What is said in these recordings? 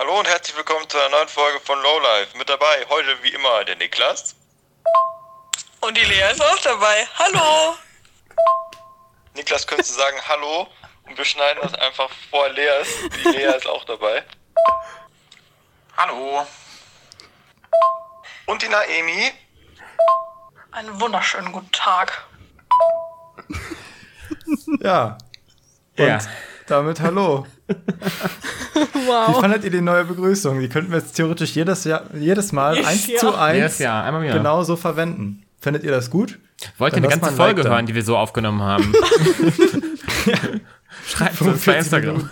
Hallo und herzlich willkommen zu einer neuen Folge von Lowlife. Mit dabei heute wie immer der Niklas. Und die Lea ist auch dabei. Hallo! Niklas, könntest du sagen Hallo? Und wir schneiden das einfach vor Lea ist. Die Lea ist auch dabei. Hallo. Und die Naemi. Einen wunderschönen guten Tag. Ja. Und Ja. Damit hallo. Wie Wow. fandet ihr die neue Begrüßung? Die könnten wir jetzt theoretisch jedes, Jahr, jedes Mal eins Ja. zu eins Yes, ja, einmal mehr. genau so verwenden. Findet ihr das gut? Wollt ihr eine ganze Folge Like hören, die wir so aufgenommen haben? Schreibt uns bei 45 Instagram.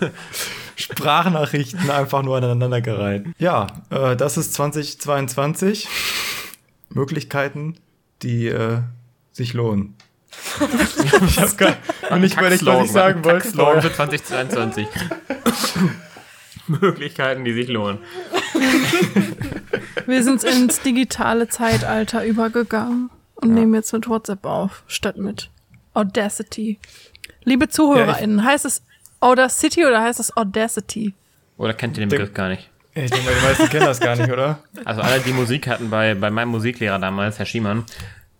Sprachnachrichten einfach nur aneinandergereiht. Ja, äh, das ist 2022. Möglichkeiten, die äh, sich lohnen. Ich habe gar und nicht überlegt, was ich sagen wollte. Slogan für 2022. Möglichkeiten, die sich lohnen. Wir sind ins digitale Zeitalter übergegangen und nehmen jetzt mit WhatsApp auf, statt mit Audacity. Liebe ZuhörerInnen, heißt es Audacity oder heißt es Audacity? Oder kennt ihr den Begriff gar nicht? Ich denke mal, die meisten kennen das gar nicht, oder? Also alle, die Musik hatten bei, bei meinem Musiklehrer damals, Herr Schiemann,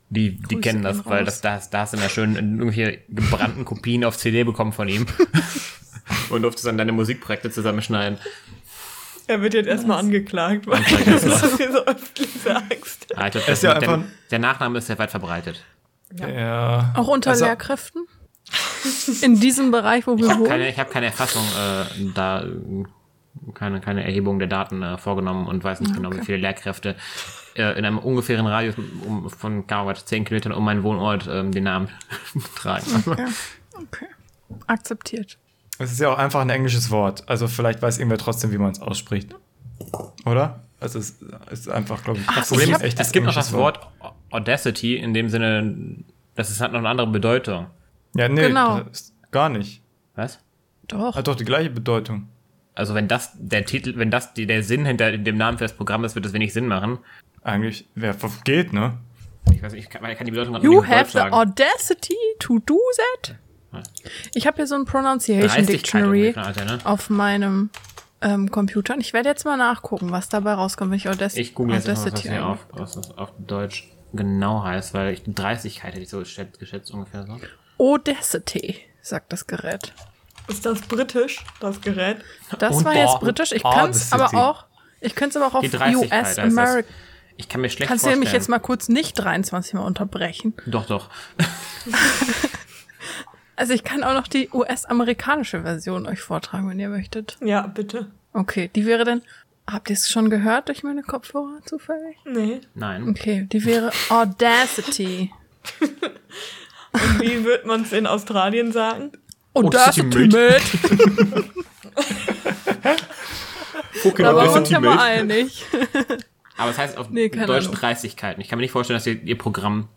die, die Grüße kennen das, weil raus. das, da, hast- da hast du immer schön irgendwelche gebrannten Kopien auf CD bekommen von ihm. Und durftest dann deine Musikprojekte zusammenschneiden. Er wird jetzt erstmal angeklagt, weil du ist das das. hier so öffentlich sagst. Ah, glaub, das ist ja mit der, der Nachname ist sehr weit verbreitet. Ja. Auch unter Also- Lehrkräften? In diesem Bereich, wo wir Ich habe wohnen? keine, ich hab keine Erfassung äh, da, äh, keine, keine Erhebung der Daten äh, vorgenommen und weiß nicht genau, wie viele Lehrkräfte äh, in einem ungefähren Radius um, von Karlsruhe 10 Kilometern um meinen Wohnort ähm, den Namen tragen. Okay. okay. Akzeptiert. Es ist ja auch einfach ein englisches Wort. Also vielleicht weiß irgendwer trotzdem, wie man es ausspricht. Oder? Also es ist einfach, glaube ich, Ach, das Problem ist echt es gibt noch das Wort Audacity in dem Sinne, das ist, hat noch eine andere Bedeutung. Ja, nee, Genau. das ist gar nicht. Was? Doch. Hat doch die gleiche Bedeutung. Also wenn das der Titel, wenn das die, der Sinn hinter dem Namen für das Programm ist, wird das wenig Sinn machen. Eigentlich, wer geht, ne? Ich weiß nicht, ich kann, ich kann die Bedeutung You have the sagen. audacity to do that? Ich habe hier so ein Pronunciation Dictionary Alter, ne? auf meinem ähm, Computer und ich werde jetzt mal nachgucken, was dabei rauskommt, wenn ich Audacity, Ich google jetzt was Audacity hier ein- auf, was das auf Deutsch genau heißt, weil ich Dreistigkeit hätte ich so geschätzt, geschätzt ungefähr so. Audacity, sagt das Gerät. Ist das britisch, das Gerät? Das Und war jetzt britisch. Ich kann es aber auch. Ich könnte es aber auch Die auf US. American. Ich kann mir schlecht Kannst du vorstellen. mich jetzt mal kurz nicht 23 Mal unterbrechen? Doch, doch. Also ich kann auch noch die US-amerikanische Version euch vortragen, wenn ihr möchtet. Ja, bitte. Okay, die wäre dann. Habt ihr es schon gehört durch meine Kopfhörer zufällig? Nee. Nein. Okay, die wäre Audacity. Und wie wird man es in Australien sagen? Audacity, Audacity, mate. Da waren wir uns ja mal einig. Aber es heißt auf Nee, Deutsch Ahnung. Dreistigkeiten. Ich kann mir nicht vorstellen, dass ihr ihr Programm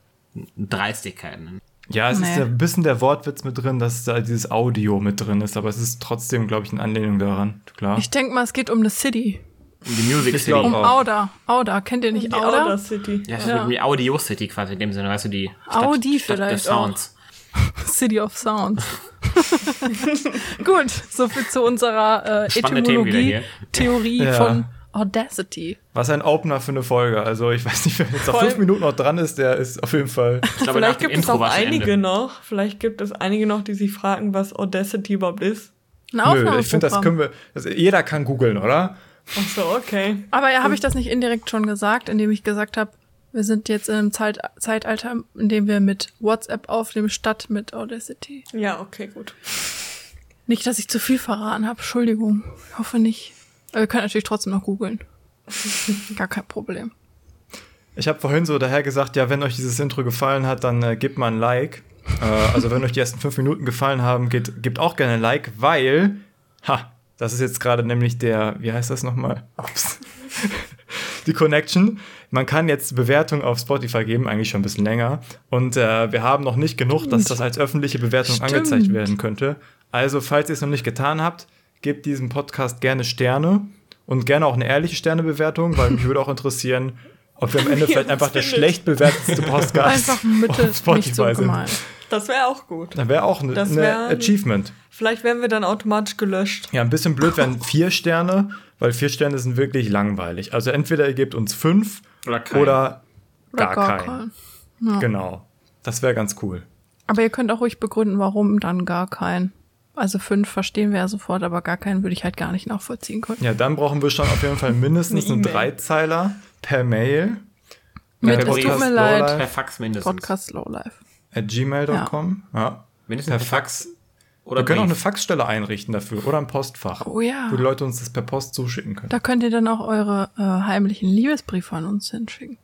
Dreistigkeiten nennt. Ja, es ist Nee. ja ein bisschen der Wortwitz mit drin, dass da dieses Audio mit drin ist, aber es ist trotzdem, glaube ich, eine Anlehnung daran. Klar. Ich denke mal, es geht um eine City. Die Music City. Um auch. Auda. Auda. Kennt ihr nicht Die Auda? Outer City. Ja, das Ja. ist irgendwie Audio City quasi in dem Sinne, weißt du, die Stadt, Audi Stadt vielleicht des Sounds. City of Sounds. Gut, soviel zu unserer äh. Etymologie-Theorie Ja. von Audacity. Was ein Opener für eine Folge. Also ich weiß nicht, wer jetzt auf Voll. fünf Minuten noch dran ist, der ist auf jeden Fall. Ich glaube, nach Vielleicht gibt es Intro auch war schon einige Ende. noch. Vielleicht gibt es einige noch, die sich fragen, was Audacity überhaupt ist. Ein Nö, ich finde, das können wir. Also jeder kann googeln, oder? Ach so, okay. Aber ja, habe ich das nicht indirekt schon gesagt, indem ich gesagt habe, wir sind jetzt in einem Zeit Zeitalter, in dem wir mit WhatsApp aufnehmen, statt mit Audacity. Ja, okay, gut. Nicht, dass ich zu viel verraten habe, Entschuldigung. Ich hoffe nicht. Aber wir können natürlich trotzdem noch googeln. Gar kein Problem. Ich habe vorhin so daher gesagt, ja, wenn euch dieses Intro gefallen hat, dann äh, gebt mal ein Like. Äh, also wenn euch die ersten fünf Minuten gefallen haben, geht, gebt auch gerne ein Like, weil, ha, das ist jetzt gerade nämlich der, wie heißt das nochmal? Ups. die Connection. Man kann jetzt Bewertung auf Spotify geben, eigentlich schon ein bisschen länger. Und äh, wir haben noch nicht genug, dass das als öffentliche Bewertung Stimmt. angezeigt werden könnte. Also, falls ihr es noch nicht getan habt, gebt diesem Podcast gerne Sterne und gerne auch eine ehrliche Sternebewertung, weil mich würde auch interessieren, ob wir am Ende vielleicht einfach der schlecht bewertetste Podcast Einfach Mitte auf Spotify nicht so sind. gemein. Das wäre auch gut. Dann wäre auch eine, Das eine wär- Achievement. Vielleicht werden wir dann automatisch gelöscht. Ja, ein bisschen blöd wären vier Sterne, weil vier Sterne sind wirklich langweilig. Also entweder ihr gebt uns fünf Oder keinen. oder Oder gar, gar keinen. keinen. Genau. Das wäre ganz cool. Aber ihr könnt auch ruhig begründen, warum dann gar keinen. Also fünf verstehen wir ja sofort, aber gar keinen würde ich halt gar nicht nachvollziehen können. Ja, dann brauchen wir schon auf jeden Fall mindestens Eine einen. Dreizeiler per Mail Mit, per es tut mir Per leid, Fax mindestens. Podcast Lowlife. at gmail.com. Ja. Mindestens Per per Fax. Oder Wir können auch eine. Faxstelle einrichten dafür oder ein Postfach, Oh ja. wo die Leute uns das per Post zuschicken können. Da könnt ihr dann auch eure äh, heimlichen Liebesbriefe an uns hinschicken.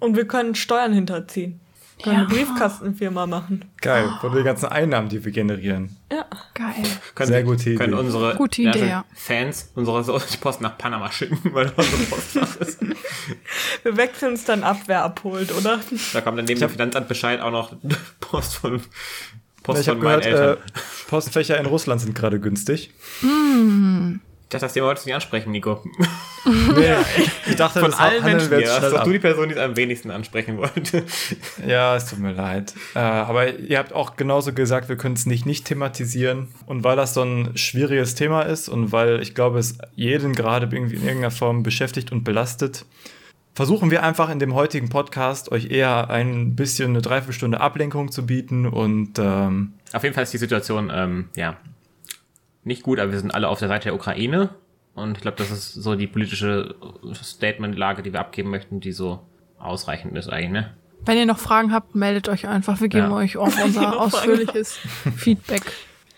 Und wir können Steuern hinterziehen. Können Ja. eine Briefkastenfirma machen. Geil, von den ganzen Einnahmen, die wir generieren. Ja. Geil. Können, Sehr gute Idee. Können unsere Gute Idee, ja. Fans unsere Post nach Panama schicken, weil da unsere Postfach ist. Wir wechseln uns dann ab, wer abholt, oder? Da kommt dann neben dem Finanzamt Bescheid auch noch Post von Post ich habe von meinen gehört, äh, Eltern. Postfächer in Russland sind gerade günstig. Ich dachte, das Thema wolltest du nicht ansprechen, Nico. Nee, ich dachte, Von allen Menschen hier warst doch du die ab. Person, die es am wenigsten ansprechen wollte. Ja, es tut mir leid. Äh, aber ihr habt auch genauso gesagt, wir können es nicht nicht thematisieren. Und weil das so ein schwieriges Thema ist und weil ich glaube, es jeden gerade irgendwie in irgendeiner Form beschäftigt und belastet, versuchen wir einfach in dem heutigen Podcast euch eher ein bisschen eine Dreiviertelstunde Ablenkung zu bieten und ähm, Auf jeden Fall ist die Situation, ähm, ja, nicht gut, aber wir sind alle auf der Seite der Ukraine. Und ich glaube, das ist so die politische Statement-Lage, die wir abgeben möchten, die so ausreichend ist eigentlich, ne? Wenn ihr noch Fragen habt, meldet euch einfach. Wir geben Ja. euch auch unser ausführliches Feedback.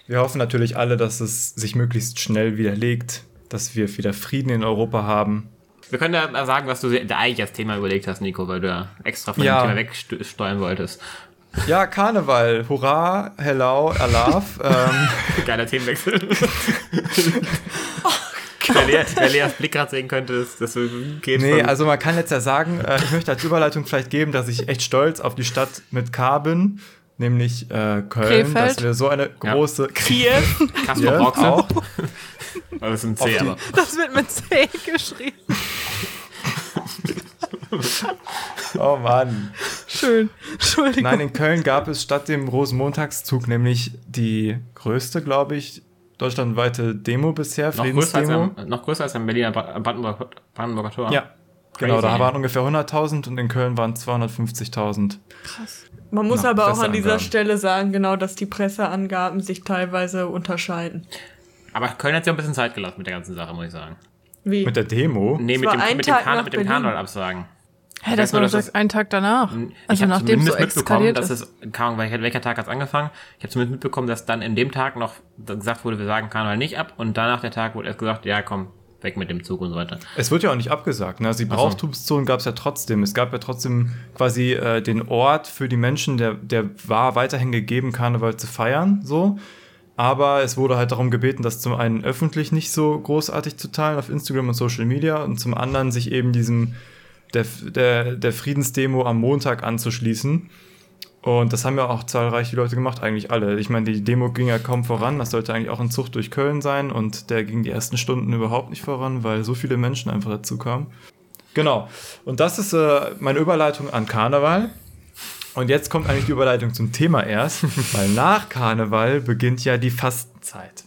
wir hoffen natürlich alle, dass es sich möglichst schnell widerlegt, dass wir wieder Frieden in Europa haben. Wir können ja mal sagen, was du da eigentlich als Thema überlegt hast, Nico, weil du ja extra von Ja. dem Thema wegsteuern wolltest. Ja, Karneval, hurra, hello, alaf. ähm, Geiler Themenwechsel. wer, Lea, wer Leas Blick gerade sehen könnte, ist, das geht Nee, von- also man kann jetzt ja sagen, äh, ich möchte als Überleitung vielleicht geben, dass ich echt stolz auf die Stadt mit K bin, nämlich äh, Köln, Krefeld. dass wir so eine Ja. große Kiew. Kasper Ja, auch. Das ist ein C, aber. Das wird mit C geschrieben. Oh Mann. Schön. Entschuldigung. Nein, in Köln gab es statt dem Rosenmontagszug nämlich die größte, glaube ich, deutschlandweite Demo bisher, Noch größer, als Friedensdemo. am, noch größer als am Berliner Bra- Brandenburger, Brandenburger Tor. Ja, genau, da Crazy. waren ungefähr 100.000 und in Köln waren 250.000. Man muss Na, aber auch an dieser. Stelle sagen, genau, dass die Presseangaben sich teilweise unterscheiden. Aber Köln hat sich ein bisschen Zeit gelassen mit der ganzen Sache, muss ich sagen. Wie? Mit der Demo? Nee, mit dem, mit dem, nach mit dem. Karneval absagen. Hä, das nur, war doch es- einen Tag danach. Ich Also hab nachdem so zumindest mitbekommen, eskaliert dass ist. es, keine Ahnung, welcher, welcher Tag hat es angefangen? Ich habe zumindest mitbekommen, dass dann in dem Tag noch gesagt wurde, wir sagen Karneval nicht ab und danach der Tag wurde erst gesagt, ja komm, weg mit dem Zug und so weiter. Es wird ja auch nicht abgesagt. Ne? Also die so. Brauchtumszonen gab es ja trotzdem. Es gab ja trotzdem quasi äh, den Ort für die Menschen, der, der war weiterhin gegeben, Karneval zu feiern. So. Aber es wurde halt darum gebeten, das zum einen öffentlich nicht so großartig zu teilen auf Instagram und Social Media und zum anderen sich eben diesem der, der, der Friedensdemo am Montag anzuschließen. Und das haben ja auch zahlreiche Leute gemacht, eigentlich alle. Ich meine, die Demo ging ja kaum voran. Das sollte eigentlich auch ein Zug durch Köln sein. Und der ging die ersten Stunden überhaupt nicht voran, weil so viele Menschen einfach dazu kamen. Genau. Und das ist äh, meine Überleitung an Karneval. Und jetzt kommt eigentlich die Überleitung zum Thema erst, weil nach Karneval beginnt ja die Fastenzeit.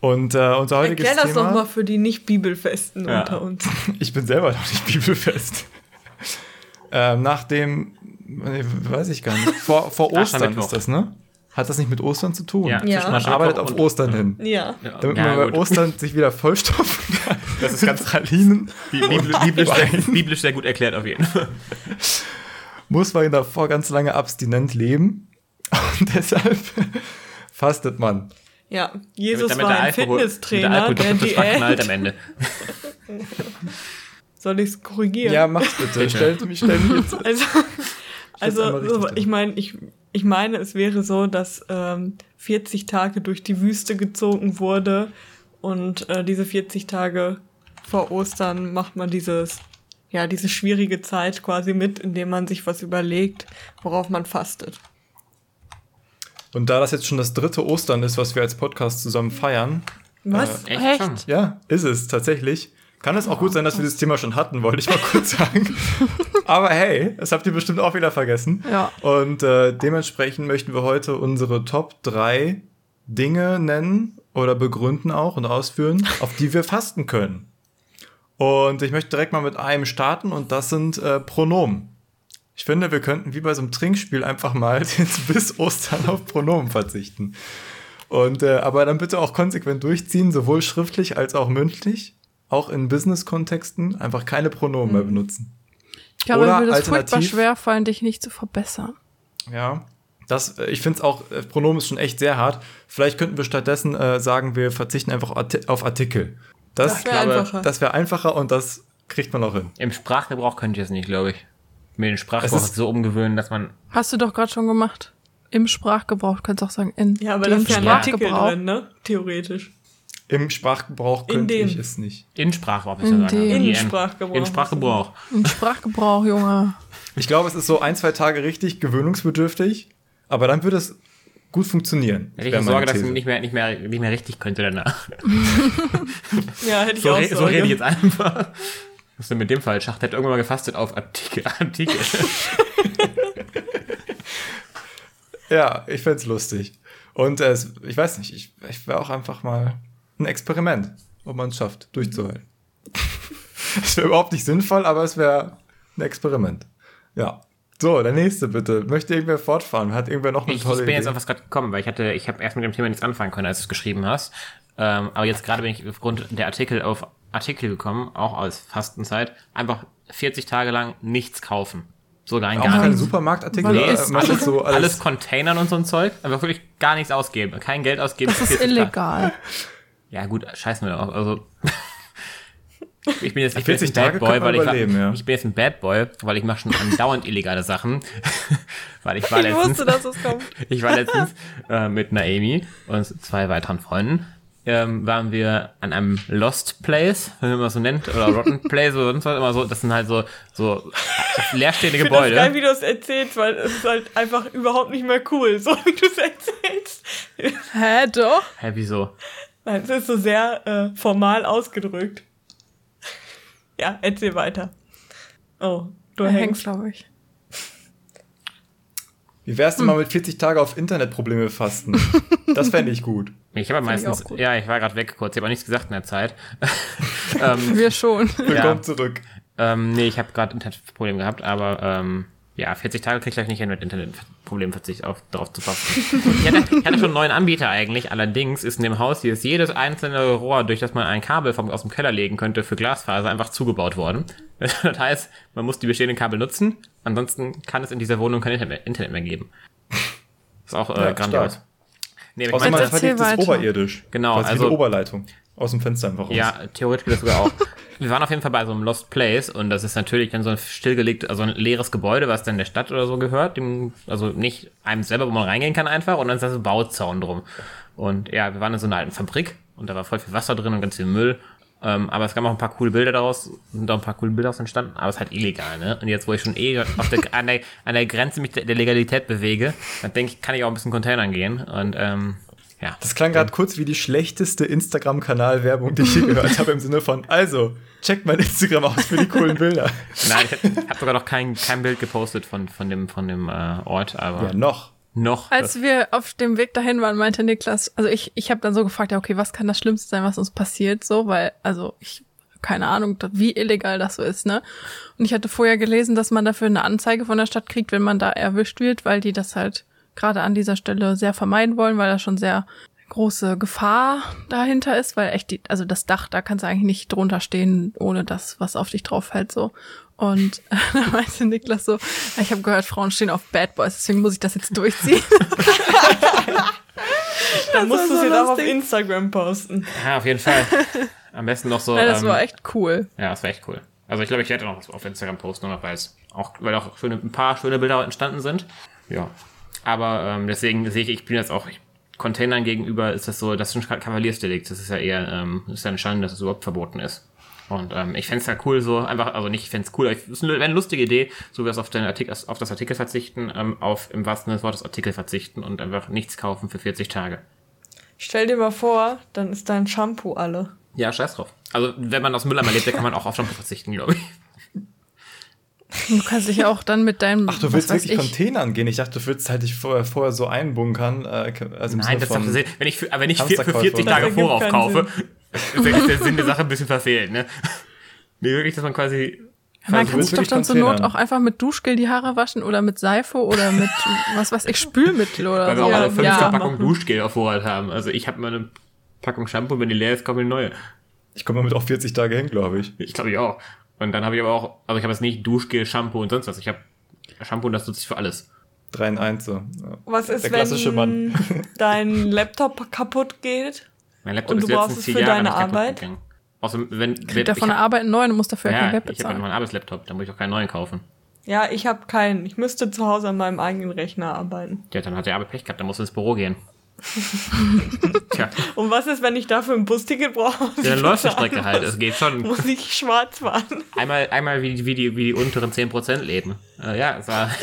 Und äh, unser heutiges Erklär das Thema... doch mal für die Nicht-Bibelfesten Ja. unter uns. Ich bin selber noch nicht bibelfest. ähm, nach dem, nee, weiß ich gar nicht, vor, vor Ostern ist das, ne? Hat das nicht mit Ostern zu tun? Ja, Ja. Man arbeitet auf Ostern hin. Ja. Ja, Damit ja, man bei gut. Ostern sich wieder vollstopfen kann. Das ist ganz Pralinen. bi- bibli- biblisch, sehr, biblisch sehr gut erklärt auf jeden Fall. Muss man davor ganz lange abstinent leben. Und deshalb fastet man. Ja, Jesus Damit war ein Fitnesstrainer, der Alkohol der Diät. am Ende. Soll ich es korrigieren? Ja, mach's bitte. Stell mich, stell mich jetzt. Also, also so, ich meine, ich, ich meine, es wäre so, dass ähm, 40 Tage durch die Wüste gezogen wurde und äh, diese 40 Tage vor Ostern macht man dieses, ja, diese schwierige Zeit quasi mit, indem man sich was überlegt, worauf man fastet. Und da das jetzt schon das dritte Ostern ist, was wir als Podcast zusammen feiern, Was? Echt, Echt? ja, ist es tatsächlich, Kann es auch gut sein, dass wir das Thema schon hatten, wollte ich mal kurz sagen. Aber hey, das habt ihr bestimmt auch wieder vergessen. Ja. Und äh, dementsprechend möchten wir heute unsere Top 3 Dinge nennen oder begründen auch und ausführen, auf die wir fasten können. Und ich möchte direkt mal mit einem starten und das sind äh, Pronomen. Ich finde, wir könnten wie bei so einem Trinkspiel einfach mal jetzt bis Ostern auf Pronomen verzichten. Und äh, aber dann bitte auch konsequent durchziehen, sowohl schriftlich als auch mündlich, auch in Business-Kontexten einfach keine Pronomen mehr benutzen. Ich glaube, Oder mir würde es furchtbar schwer fallen, dich nicht zu verbessern. Ja. Das, äh, ich finde es auch, äh, Pronomen ist schon echt sehr hart. Vielleicht könnten wir stattdessen äh, sagen, wir verzichten einfach Arti- auf Artikel. Das, Das wär einfacher. Das wäre einfacher und das kriegt man auch hin. Im Sprachgebrauch könnte ich es nicht, glaube ich. Mir den Sprachgebrauch so umgewöhnen, dass man. Hast du doch gerade schon gemacht. Im Sprachgebrauch, du kannst auch sagen, in Ja, aber dem das ist ja ein Artikel drin, ne? Theoretisch. Im Sprachgebrauch In könnte dem. ich es nicht. In Sprachgebrauch, In ist ja sagen. In Sprachgebrauch. In Sprachgebrauch. Im Sprachgebrauch, Junge. Ich glaube, es ist so ein, zwei Tage richtig gewöhnungsbedürftig, aber dann würde es gut funktionieren. Hätte ich meine Sorge, dass ich These. nicht mehr, nicht, mehr, nicht mehr richtig könnte danach. Ja, hätte ich So, auch re so rede ich Sorge. jetzt einfach. Was ist denn mit dem falsch? Schacht hat irgendwann mal gefastet auf Artikel. Artikel. Ja, ich find's lustig. Und äh, ich weiß nicht, ich, ich wäre auch einfach mal ein Experiment, ob man es schafft, durchzuhalten. Es wäre überhaupt nicht sinnvoll, aber es wäre ein Experiment. Ja. So, der nächste bitte. Möchte irgendwer fortfahren? Hat irgendwer noch eine Ich, tolle ich bin jetzt Idee? auf was gerade gekommen, weil ich hatte, ich habe erst mit dem Thema nichts anfangen können, als du es geschrieben hast. Ähm, aber jetzt gerade bin ich aufgrund der Artikel auf Artikel gekommen, auch aus Fastenzeit. Einfach 40 Tage lang nichts kaufen. So rein auch gar keine nichts. Supermarktartikel? Nee, ist man alles- so Alles, alles, Containern und so ein Zeug. Einfach wirklich gar nichts ausgeben. Kein Geld ausgeben. Das ist 40 Tage. illegal. Ja, gut, scheiß mir auch. Also. Ich bin jetzt, ich bin jetzt 40 ein Tage Bad Boy, weil ich, war, ja. ich bin jetzt ein Bad Boy, weil ich mache schon andauernd illegale Sachen. weil ich war Ich letztens, wusste, dass es kommt. ich war letztens äh, mit Naomi und zwei weiteren Freunden. Ähm, waren wir an einem Lost Place, wenn man das so nennt, oder Rotten Place oder sonst was immer so. Das sind halt so, so leerstehende Ich finde das geil, Gebäude. wie du es erzählst, weil es ist halt einfach überhaupt nicht mehr cool, so wie du es erzählst. Hä, doch? Hä, wieso? Nein, es ist so sehr äh, formal ausgedrückt. Ja, erzähl weiter. Oh, du Er hängst. glaube ich. Wie wär's denn mal mit 40 Tage auf Internetprobleme fasten? Das fände ich gut. Ich habe ich meistens, gut. ja, ich war gerade weg kurz, ich habe auch nichts gesagt in der Zeit. ähm, Wir schon. Willkommen Ja. zurück. Ähm, nee, ich habe gerade Internetprobleme gehabt, aber ähm, ja, 40 Tage krieg ich gleich nicht hin mit Internetproblemen verzicht auf darauf zu passen. ich, hatte, ich hatte schon einen neuen Anbieter eigentlich, allerdings ist in dem Haus hier ist jedes einzelne Rohr, durch das man ein Kabel vom, aus dem Keller legen könnte für Glasfaser, einfach zugebaut worden. Das heißt, man muss die bestehenden Kabel nutzen, ansonsten kann es in dieser Wohnung kein Internet mehr, Internet mehr geben. Ist auch äh, Ja, grandios. stark. Nee, aber ich Außer meinte, man verlegt es oberirdisch. Genau, Quasi wie also- eine Oberleitung. Aus dem Fenster einfach raus. Ja, theoretisch geht das sogar auch. Wir waren auf jeden Fall bei so einem Lost Place und das ist natürlich dann so ein stillgelegt, also ein leeres Gebäude, was dann der Stadt oder so gehört. Dem, also nicht einem selber, wo man reingehen kann einfach und dann ist da so ein Bauzaun drum. Und ja, wir waren in so einer alten Fabrik und da war voll viel Wasser drin und ganz viel Müll. Ähm, aber es gab auch ein paar coole Bilder daraus, sind auch ein paar coole Bilder daraus entstanden, aber es ist halt illegal, ne? Und jetzt, wo ich schon eh auf der, an, der, an der Grenze mich der der Legalität bewege, dann denke ich, kann ich auch ein bisschen Containern gehen und ähm, ja. Das klang gerade kurz wie die schlechteste Instagram-Kanal-Werbung, die ich je gehört habe, im Sinne von, also, checkt mein Instagram aus für die coolen Bilder. Nein, ich habe sogar noch kein, kein Bild gepostet von, von dem, von dem äh, Ort, aber Ja, noch. Noch. Als wir auf dem Weg dahin waren, meinte Niklas, also ich, ich habe dann so gefragt, ja, okay, was kann das Schlimmste sein, was uns passiert, so, weil, also ich, keine Ahnung, wie illegal das so ist, ne? Und ich hatte vorher gelesen, dass man dafür eine Anzeige von der Stadt kriegt, wenn man da erwischt wird, weil die das halt gerade an dieser Stelle sehr vermeiden wollen, weil da schon sehr große Gefahr dahinter ist, weil echt die, also das Dach, da kannst du eigentlich nicht drunter stehen, ohne das, was auf dich drauf fällt, so. Und da meinte Niklas so, ich habe gehört, Frauen stehen auf Bad Boys, deswegen muss ich das jetzt durchziehen. Dann musst du so jetzt auch auf. Instagram posten. Ja, auf jeden Fall. Am besten noch so. Ja, das ähm, war echt cool. Ja, das war echt cool. Also ich glaube, ich werde noch was auf Instagram posten, weil es auch, weil auch schöne, ein paar schöne Bilder entstanden sind. Ja. Aber ähm, deswegen sehe ich, ich bin jetzt auch ich, Containern gegenüber ist das so, das ist ein Kavaliersdelikt. Das ist ja eher, ähm, ist ja eine Schande, dass es überhaupt verboten ist. Und ähm, ich fände es ja cool, so einfach, also nicht, ich fände es cool, aber ich- es ist eine, eine lustige Idee, so wie wir es auf, den Artikel, auf das Artikel verzichten, ähm, auf im wahrsten Sinne des Wortes Artikel verzichten und einfach nichts kaufen für 40 Tage. Stell dir mal vor, dann ist dein Shampoo alle. Ja, scheiß drauf. Also, wenn man aus Mülleimer lebt, dann kann man auch auf Shampoo verzichten, glaube ich. Du kannst dich ja auch dann mit deinem. Ach, du willst wirklich ich, Containern gehen? Ich dachte, du würdest halt dich vorher, vorher so einbunkern. Äh, also Nein, das ist doch. Wenn ich für, wenn ich für, für Hamsterkäufe 40 oder Tage Vorauf keinen ist wirklich der Sinn der Sache ein bisschen verfehlt, ne? Nee, wirklich, dass man quasi. Man du kann sich doch dann zur Not auch einfach mit Duschgel die Haare waschen oder mit Seife oder mit, was weiß ich, Spülmittel oder Weil wir so. auch Ja, alle fünf ja. Packungen Duschgel auf Vorrat haben. Also ich habe mal eine Packung Shampoo, wenn die leer ist, ich eine neue. Ich komme damit auf 40 Tage hin, glaube ich. Ich glaube ich auch. Und dann habe ich aber auch, also ich habe jetzt nicht Duschgel, Shampoo und sonst was. Ich habe Shampoo und das nutze ich für alles. 3 in 1 so. Ja. Was ist, Der klassische wenn Mann. dein Laptop kaputt geht? Mein Laptop Und ist du die brauchst es für Jahre deine Arbeit? Außer wenn, Kriegt er von der Arbeit einen neuen und muss dafür ja, kein Geld ich habe bezahlen. meinen Arbeitslaptop, da muss ich auch keinen neuen kaufen. Ja, ich habe keinen. Ich müsste zu Hause an meinem eigenen Rechner arbeiten. Ja, dann hat der Arbeit Pech gehabt, dann muss er ins Büro gehen. Tja, Und was ist, wenn ich dafür ein Busticket brauche? ja, dann läuft die bezahlen Strecke halt. Es geht schon. Muss ich schwarz fahren? Einmal, einmal wie, wie, die, wie die unteren 10% leben. Äh, ja, es war.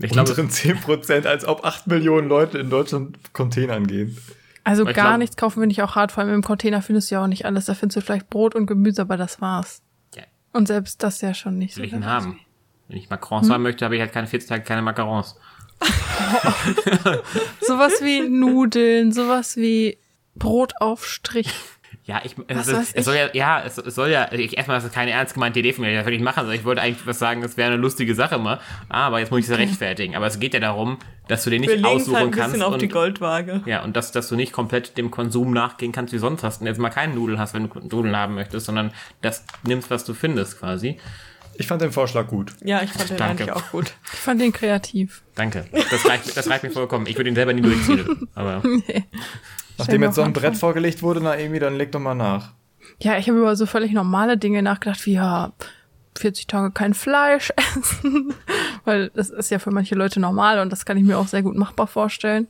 ich glaube, Unteren 10%, als ob 8 Millionen Leute in Deutschland Containern gehen. Also gar glaub- nichts kaufen wir nicht auch hart. Vor allem im Container findest du ja auch nicht alles. Da findest du vielleicht Brot und Gemüse, aber das war's. Ja. Und selbst das ja schon nicht will ich so. ihn haben. Wenn ich Macrons haben möchte, habe ich halt keine 40 Tage keine Macarons. Sowas wie Nudeln, sowas wie Brotaufstrich. Ja, ich, Was es, weiß es, soll ja, ja, es, es soll ja, ich, erstmal ist es keine ernst gemeinte Idee von mir, das will ich machen, sondern ich wollte eigentlich was sagen, das wäre eine lustige Sache mal, aber jetzt muss ich es rechtfertigen. Aber es geht ja darum, dass du Wir nicht es aussuchen halt ein kannst bisschen auf die und, Goldwaage. ja, und dass, dass du nicht komplett dem Konsum nachgehen kannst wie sonst hast und jetzt mal keine Nudeln hast, wenn du Nudeln haben möchtest, sondern das nimmst, was du findest quasi. Ich fand den Vorschlag gut. Ja, ich fand den Danke. eigentlich auch gut. Ich fand den kreativ. Danke. Das reicht, das reicht mir vollkommen. Ich würde ihn selber nie durchziehen. Aber Nachdem jetzt so ein Brett vorgelegt wurde, Naemi, dann leg doch mal nach. Ja, ich habe über so völlig normale Dinge nachgedacht, wie ja, 40 Tage kein Fleisch essen. Weil das ist ja für manche Leute normal und das kann ich mir auch sehr gut machbar vorstellen.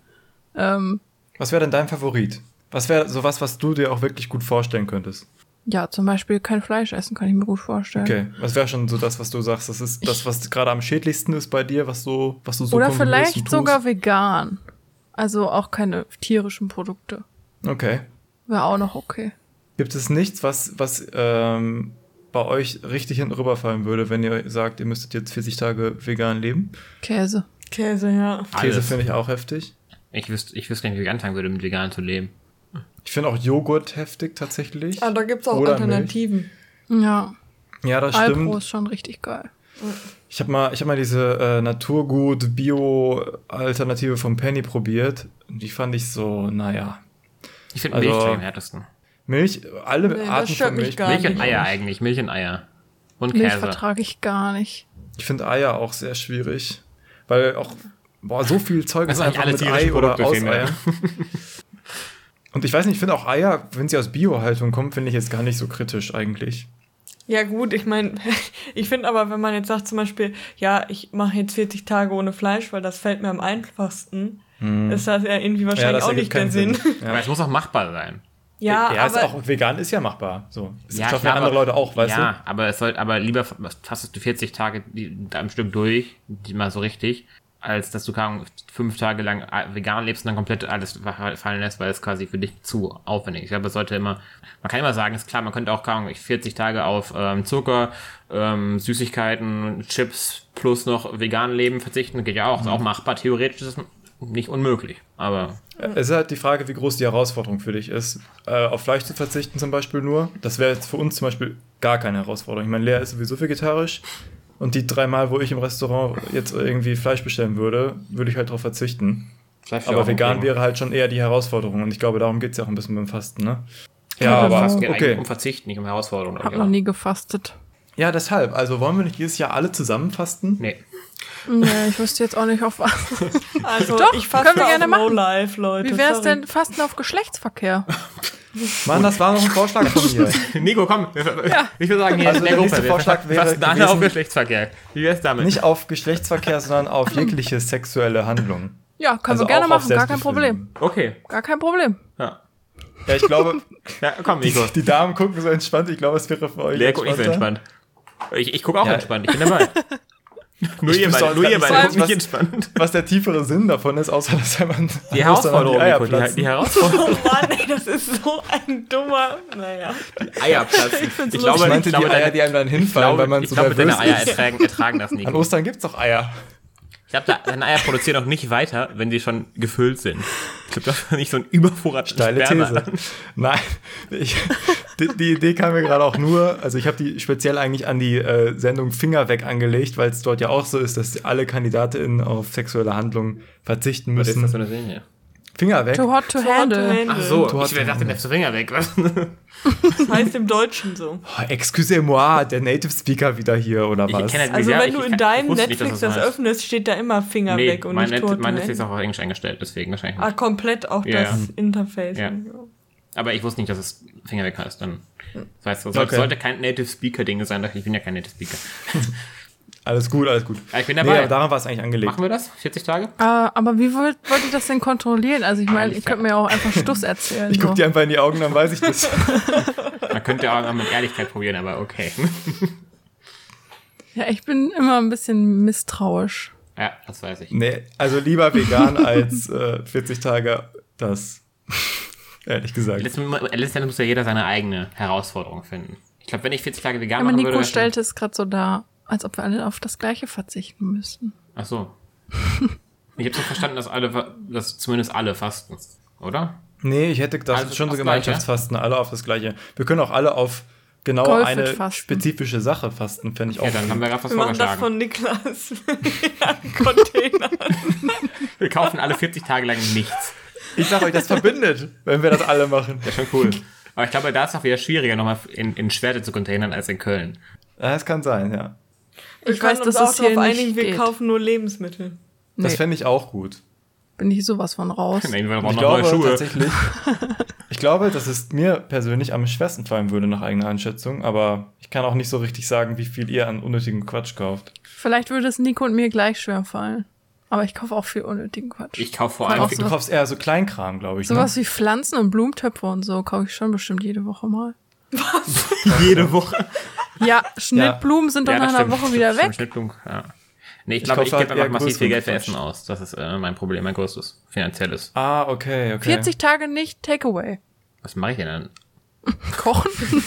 Ähm, Was wäre denn dein Favorit? Was wäre sowas, was du dir auch wirklich gut vorstellen könntest? ja, zum Beispiel kein Fleisch essen, kann ich mir gut vorstellen. Okay, was wäre schon so das, was du sagst? Das ist das, was gerade am schädlichsten ist bei dir, was du, was du so Oder vielleicht sogar vegan. Also auch keine tierischen Produkte. Okay. Wäre auch noch okay. Gibt es nichts, was, was ähm, bei euch richtig hinten rüberfallen würde, wenn ihr sagt, ihr müsstet jetzt 40 Tage vegan leben? Käse. Käse, ja. Käse finde ich auch heftig. ich wüsste, ich wüsste gar nicht, wie ich anfangen würde, mit vegan zu leben. Ich finde auch Joghurt heftig tatsächlich. Ah, da gibt's auch Oder Alternativen. Ja, Ja, das Alpro stimmt. ist schon richtig geil. Ich habe mal, ich hab mal diese äh, Naturgut-Bio-Alternative vom Penny probiert. Und Die fand ich so, naja. Ich finde Also- Milch am härtesten. Milch, alle Nee, Arten von mich Milch. gar Milch und nicht. Eier eigentlich. Milch und Eier. Und Milch Käse. vertrage ich gar nicht. Ich finde Eier auch sehr schwierig. Weil auch, boah, so viel Zeug ist eigentlich einfach alle mit Ei oder Produkte aus. Eier. Und ich weiß nicht, ich finde auch Eier, wenn sie aus Biohaltung kommen, finde ich jetzt gar nicht so kritisch eigentlich. Ja gut, ich meine, ich finde aber, wenn man jetzt sagt zum Beispiel, ja, ich mache jetzt 40 Tage ohne Fleisch, weil das fällt mir am einfachsten, ist das ja irgendwie wahrscheinlich auch ergibt nicht der Sinn. Ja, Aber es muss auch machbar sein. Ja, ja ist aber auch vegan ist ja machbar. So. Das Ja, schaffen ja andere aber- Leute auch, weißt ja, aber es soll, aber lieber fastest du 40 Tage am Stück durch, die mal so richtig, als dass du fünf Tage lang äh, vegan lebst und dann komplett alles fallen lässt, weil es quasi für dich zu aufwendig ist. Ich glaube, es sollte immer, man kann immer sagen, ist klar, man könnte auch keine Ahnung, 40 Tage auf ähm, Zucker, ähm, Süßigkeiten, Chips plus noch vegan leben verzichten, geht ja auch, Mhm. ist auch machbar, theoretisch ist es nicht unmöglich, aber? Es ist halt die Frage, wie groß die Herausforderung für dich ist. Äh, auf Fleisch zu verzichten zum Beispiel nur. Das wäre jetzt für uns zum Beispiel gar keine Herausforderung. Ich meine, Lea ist sowieso vegetarisch. Und die drei Mal, wo ich im Restaurant jetzt irgendwie Fleisch bestellen würde, würde ich halt darauf verzichten. Fleisch Aber vegan wäre halt schon eher die Herausforderung. Und ich glaube, darum geht es ja auch ein bisschen beim Fasten, ne? Ja, Ja, aber aber Fast geht eigentlich okay. um Verzicht, nicht um Herausforderung. Hab glaub ich, noch aber- nie gefastet. Ja, deshalb. Also wollen wir nicht dieses Jahr alle zusammen fasten? Nee. Nee, ich wüsste jetzt auch nicht auf was. also Doch, ich fasse können wir auf gerne machen. Life, Leute. Wie wär's sorry. denn Fasten auf Geschlechtsverkehr? Mann, das war noch ein Vorschlag von mir. Nico, komm. Ich würde sagen, hier Also der der nächste Vorschlag wäre alle gewesen- auf Geschlechtsverkehr. Wie wär's damit? Nicht auf Geschlechtsverkehr, sondern auf jegliche sexuelle Handlung. Ja, können Also wir gerne machen, gar kein Problem. Okay. Gar kein Problem. Ja. Ja, ich glaube, ja komm, Nico. die Damen gucken so entspannt. Ich glaube, es wäre für euch Lea guckt nicht so entspannt. Ich, ich gucke auch Ja. entspannt. Ich bin dabei. Nur Ich ihr beide, nur ihr beide guckt nicht was- entspannt. Was der tiefere Sinn davon ist, außer dass er man Die Herausforderung, Nico, die, die Herausforderung. Oh Mann, ey, das ist so ein dummer. Naja. Eier platzen. Ich lustig. glaube, Ich meinte ich glaube, die Eier, deine, die einem dann ich hinfallen, glaube, weil man ich so glaube, deine nervös Eier ist. ertragen, ertragen das nicht. An Ostern gibt's doch Eier. Ich glaube, da- deine Eier produzieren auch nicht weiter, wenn die schon gefüllt sind. Ich glaube, das ist nicht so ein Übervorrat Steile Sperma. These. Nein, ich, die, die Idee kam mir gerade auch nur, also ich habe die speziell eigentlich an die äh, Sendung Finger weg angelegt, weil es dort ja auch so ist, dass alle KandidatInnen auf sexuelle Handlungen verzichten Was ist müssen. das für eine Serie? Finger weg? Too hot to handle. Ach so, Du hast ich dachte, der Finger weg. Was? Das heißt im Deutschen so. Oh, Excusez-moi, der Native Speaker wieder hier, oder Ich was? kenne Also Ja, wenn ich- du ich in deinem ich wusste nicht, Netflix das das öffnest, steht da immer Finger Nee, weg und mein, nicht Net, mein Netflix ist auch auf Englisch eingestellt, deswegen wahrscheinlich Ah, nicht. komplett auch Ja, das. Interface. Ja. Aber ich wusste nicht, dass es Finger weg heißt. Dann, das heißt, es Okay. sollte kein Native Speaker-Ding sein, ich bin ja kein Native Speaker. Alles gut, alles gut. Ich bin Nee, dabei. aber daran war es eigentlich angelegt. Machen wir das? 40 Tage? Äh, aber wie wollt, wollt ihr das denn kontrollieren? Also ich meine, ihr könnt mir auch einfach Stuss erzählen. Ich so. guck dir einfach in die Augen, dann weiß ich das. Man könnte auch mal mit Ehrlichkeit probieren, aber okay. Ja, ich bin immer ein bisschen misstrauisch. ja, das weiß ich. nee, also lieber vegan als äh, 40 Tage, das. Ehrlich gesagt. Letztendlich letztendlich muss ja jeder seine eigene Herausforderung finden. Ich glaube, wenn ich 40 Tage vegan Aber machen Nico würde... stellte es gerade so dar, als ob wir alle auf das Gleiche verzichten müssten. Ach so. Ich habe so verstanden, dass alle, dass zumindest alle fasten, oder? Nee, ich hätte gedacht, Also das ist schon so? Gemeinschaftsfasten, alle auf das Gleiche. Wir können auch alle auf genau Golfit eine fasten. spezifische Sache fasten, fände ich Ja, auch. dann haben wir gerade was Wir machen das vorgeschlagen. von Niklas. ja, Container. Wir kaufen alle 40 Tage lang nichts. Ich sag euch, das verbindet, wenn wir das alle machen. Ja, schon cool. Aber ich glaube, da ist es auch wieder schwieriger, nochmal in, in Schwerte zu containern als in Köln. Ja, Das kann sein, ja. Ich Ich weiß, dass auch es hier einigen, wir geht. kaufen nur Lebensmittel. Das Nee, fände ich auch gut. bin ich sowas von raus. Nein, wir brauchen ich noch neue glaube Schuhe. tatsächlich, ich glaube, dass es mir persönlich am schwersten fallen würde nach eigener Einschätzung, aber ich kann auch nicht so richtig sagen, wie viel ihr an unnötigen Quatsch kauft. Vielleicht würde es Nico und mir gleich schwer fallen. Aber ich kaufe auch viel unnötigen Quatsch. Ich kaufe vor allem... auch Du kaufst eher so Kleinkram, glaube ich. Sowas ne? wie Pflanzen und Blumentöpfe und so kaufe ich schon bestimmt jede Woche mal. jede Woche. Ja, Schnittblumen sind doch Ja, nach einer stimmt. Woche wieder stimmt, weg. Schnittblumen, ja. Nee, ich, Ich glaube, ich kaufe gebe halt einfach massiv viel Geld für Essen aus. Das ist äh, mein Problem, mein größtes finanzielles. Ah, okay, okay. 40 Tage nicht Takeaway. Was mache ich denn dann? Kochen.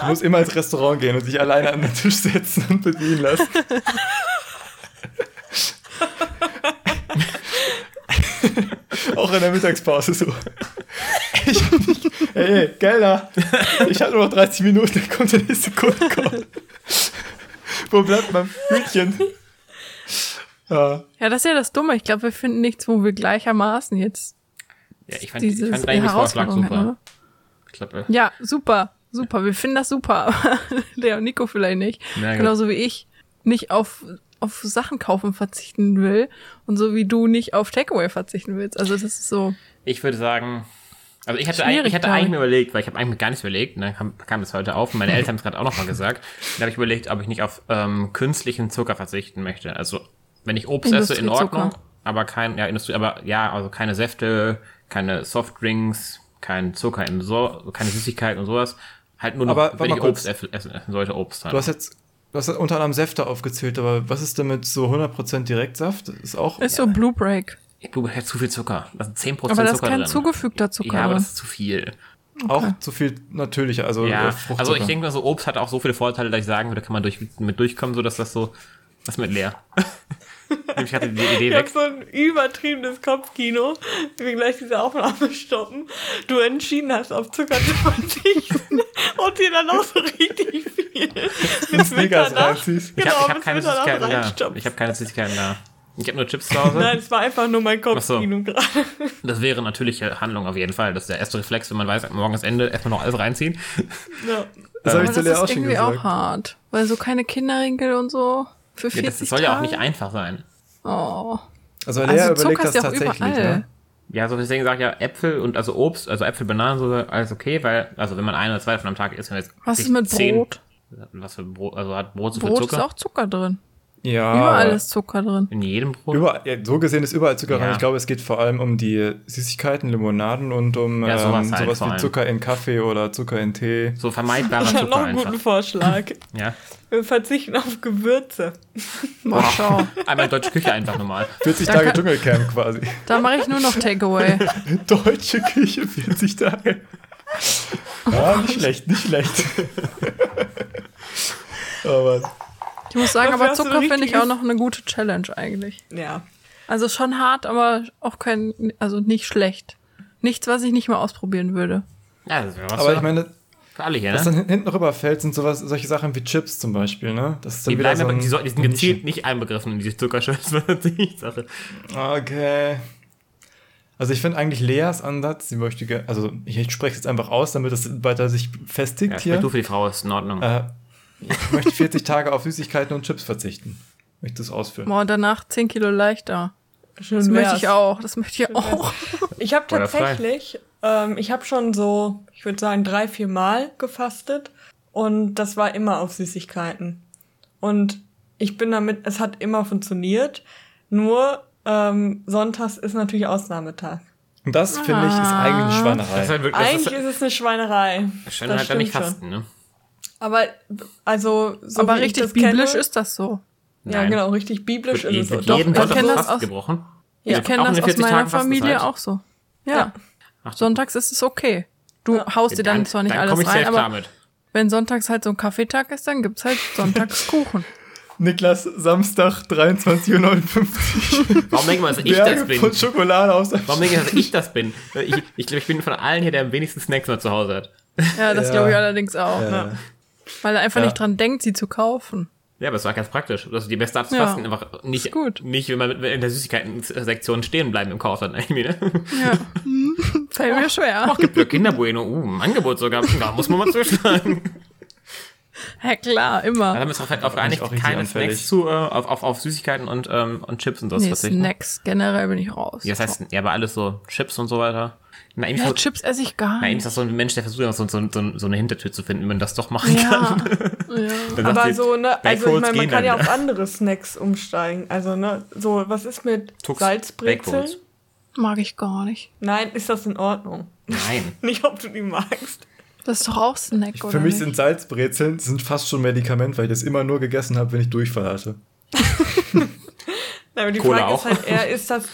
Du musst immer ins Restaurant gehen und dich alleine an den Tisch setzen und bedienen lassen. Auch in der Mittagspause so. Ich hab nicht, hey, Gelder, ich habe nur noch 30 Minuten, dann kommt der nächste Kunde. Wo bleibt mein Hühnchen? Ja, Ja, das ist ja das Dumme. Ich glaube, wir finden nichts, wo wir gleichermaßen jetzt Ja, ich fand, ich diese fand deinen Vorschlag super. oder? Ich glaube, Ja, super. Super. Wir finden das super. Aber Lea und Nico vielleicht nicht. Ja. Genauso wie ich nicht auf, auf Sachen kaufen verzichten will. Und so wie du nicht auf Takeaway verzichten willst. Also das ist so. ich würde sagen, also ich hatte, ich hatte eigentlich mir überlegt, weil ich habe eigentlich gar nichts überlegt, und dann kam, kam das heute auf und meine Eltern haben es gerade auch nochmal gesagt. Da habe ich überlegt, ob ich nicht auf ähm, künstlichen Zucker verzichten möchte. Also wenn ich Obst esse, in. Ordnung, aber kein, ja, Industrie, aber ja, also keine Säfte, keine Softdrinks, kein Zucker in so, keine Süßigkeiten und sowas. Halt nur noch, Aber wenn ich. Obst essen, essen, essen sollte, Obst halt. du hast jetzt du hast unter anderem Säfte aufgezählt, aber was ist denn mit so 100% Direktsaft? Ist auch. Ist so Blue Break. Ich glaube, ich zu viel Zucker. Da sind 10% Aber da ist Zucker kein drin. zugefügter Zucker ja, aber das ist zu viel. Auch zu viel natürlicher, also Ja, äh, Fruchtzucker. also ich denke mal so, Obst hat auch so viele Vorteile, dass ich sagen würde, kann man durch, mit durchkommen, so dass das so, was mit leer. ich hatte die Idee Ich hab weg. so ein übertriebenes Kopfkino. Wir gleich diese Aufnahme stoppen. Du entschieden hast, auf Zucker zu verzichten und dir dann auch so richtig bis Snickers reinziehst. Ich Genau, habe hab keine Süßigkeiten da. Ich habe keine Süßigkeiten da. Ich habe nur Chips zu Hause. Nein, es war einfach nur mein so. Kopfkino gerade. Das wäre natürliche Handlung auf jeden Fall. Das ist der erste Reflex, wenn man weiß, morgen ist Ende, erstmal noch alles reinziehen. Ja. Das ich zu das auch ist schon irgendwie gesagt. auch hart. Weil so keine Kinderriegel und so für 40 Ja, das soll ja auch Tage? nicht einfach sein. Oh. Also Lea Also überlegt Zucker das ist ja auch tatsächlich, überall. ne? Ja, so deswegen sage ich ja Äpfel und also Obst, also Äpfel, Bananen, so alles okay, weil, also wenn man ein oder zwei davon am Tag isst, wenn jetzt Was ist mit zehn- Brot? Was für Brot, also hat Brot so viel Brot Zucker? ist auch Zucker drin. Ja. Überall ist Zucker drin. In jedem Brot. Überall, ja, so gesehen ist überall Zucker Ja. rein. Ich glaube, es geht vor allem um die Süßigkeiten, Limonaden und um Ja, ähm, sowas sowas, halt vor wie. Zucker in Kaffee oder Zucker in Tee. so vermeidbarer Ich habe Zucker noch einen guten einfach. Vorschlag. Ja. Wir verzichten auf Gewürze. Mal schau. Einmal deutsche Küche einfach normal. 40 Da Tage Dschungelcamp quasi. Da mache ich nur noch Takeaway. Deutsche Küche, 40 Tage. Ja, nicht schlecht, nicht schlecht. oh Mann. Ich muss sagen, aber Zucker finde ich auch noch eine gute Challenge eigentlich. Ja. Also schon hart, aber auch kein, also nicht schlecht. Nichts, was ich nicht mal ausprobieren würde. Ja, das wäre was Aber für, ich meine, für alle hier, was ne? dann hinten rüberfällt, sind sowas, solche Sachen wie Chips zum Beispiel, ne? Das ist dann Die, wieder bleiben so aber, die, soll- die sind gezielt nicht einbegriffen in diese Zuckerchips, was natürlich Sache. Okay. Also ich finde eigentlich Leas Ansatz, sie möchte also ich, ich spreche es jetzt einfach aus, damit das weiter sich festigt Ja, hier. du für die Frau, ist in Ordnung. Äh, ich möchte 40 Tage auf Süßigkeiten und Chips verzichten. Möchte das ausführen. Boah, danach 10 Kilo leichter. Schön Das möchte wär's. ich auch. Das möchte ich auch. Ich habe tatsächlich, ähm, ich habe schon so, ich würde sagen, drei, vier Mal gefastet und das war immer auf Süßigkeiten. Und ich bin damit, es hat immer funktioniert. Nur ähm, Sonntags ist natürlich Ausnahmetag. Und das, finde ich, ist eigentlich eine Schweinerei. das ist halt wirklich, Eigentlich ist, ist es eine Schweinerei. das ist halt dann nicht stimmt schon. fasten, ne? Aber also so aber wie ich richtig das biblisch kenne, ist das so. Ja, Nein. genau, richtig biblisch Wird ist es so. jeden Doch, ich Sonntag kenn das Fasten aus- gebrochen. Ich Ja, kenne in das aus 40 meiner Tagen Fastenzeit. Familie auch so. Ja. Ja. Ach, Sonntags ist es okay. Du haust dir dann, zwar nicht dann alles komm ich rein, aber mit. wenn sonntags halt so ein Kaffeetag ist, dann gibt's halt Sonntagskuchen. Niklas, Samstag, 23.59 Uhr. Warum denken wir, dass ich das bin? von Schokolade aus Warum denken wir, dass ich das bin? Ich, ich glaube, ich bin von allen hier, der am wenigsten Snacks mal zu Hause hat. Ja, das Ja. glaube ich allerdings auch. Ja. Weil er einfach Ja. nicht dran denkt, sie zu kaufen. Ja, aber es war ganz praktisch. Das ist die beste Art zu Ja. fasten. Einfach nicht, nicht, wenn man in der Süßigkeiten-Sektion stehen bleiben im Kauf dann irgendwie, ne? Ja. Fällt mir schwer. Ach, gibt ja Kinderbueno. Uh, ein Angebot sogar. Da muss man mal zuschlagen. Ja, klar, Da immer. haben wir uns darauf darauf geeinigt, keine anfällig. Snacks zu, äh, auf, auf, auf Süßigkeiten und, ähm, und Chips und das Nee, verzichten. Snacks. Generell bin ich raus. Ja, das heißt, ja, aber alles so Chips und so weiter. Na, Ja, so, Chips esse ich gar na, eben nicht. ist das so ein Mensch, der versucht, immer so, so, so, so eine Hintertür zu finden, wie man das doch machen Ja. kann. ja. Aber so, ne, also ich meine, man kann ja auf andere Snacks umsteigen. Also, ne, so, was ist mit Tux, Salzbrezeln? Mag ich gar nicht. Nein, ist das in Ordnung? Nein. Nicht, ob du die magst. Das ist doch auch Snack, oder? Für mich nicht? sind Salzbrezeln sind fast schon Medikament, weil ich das immer nur gegessen habe, wenn ich Durchfall hatte. Nein, aber die Cola Frage auch. ist halt eher, ist das,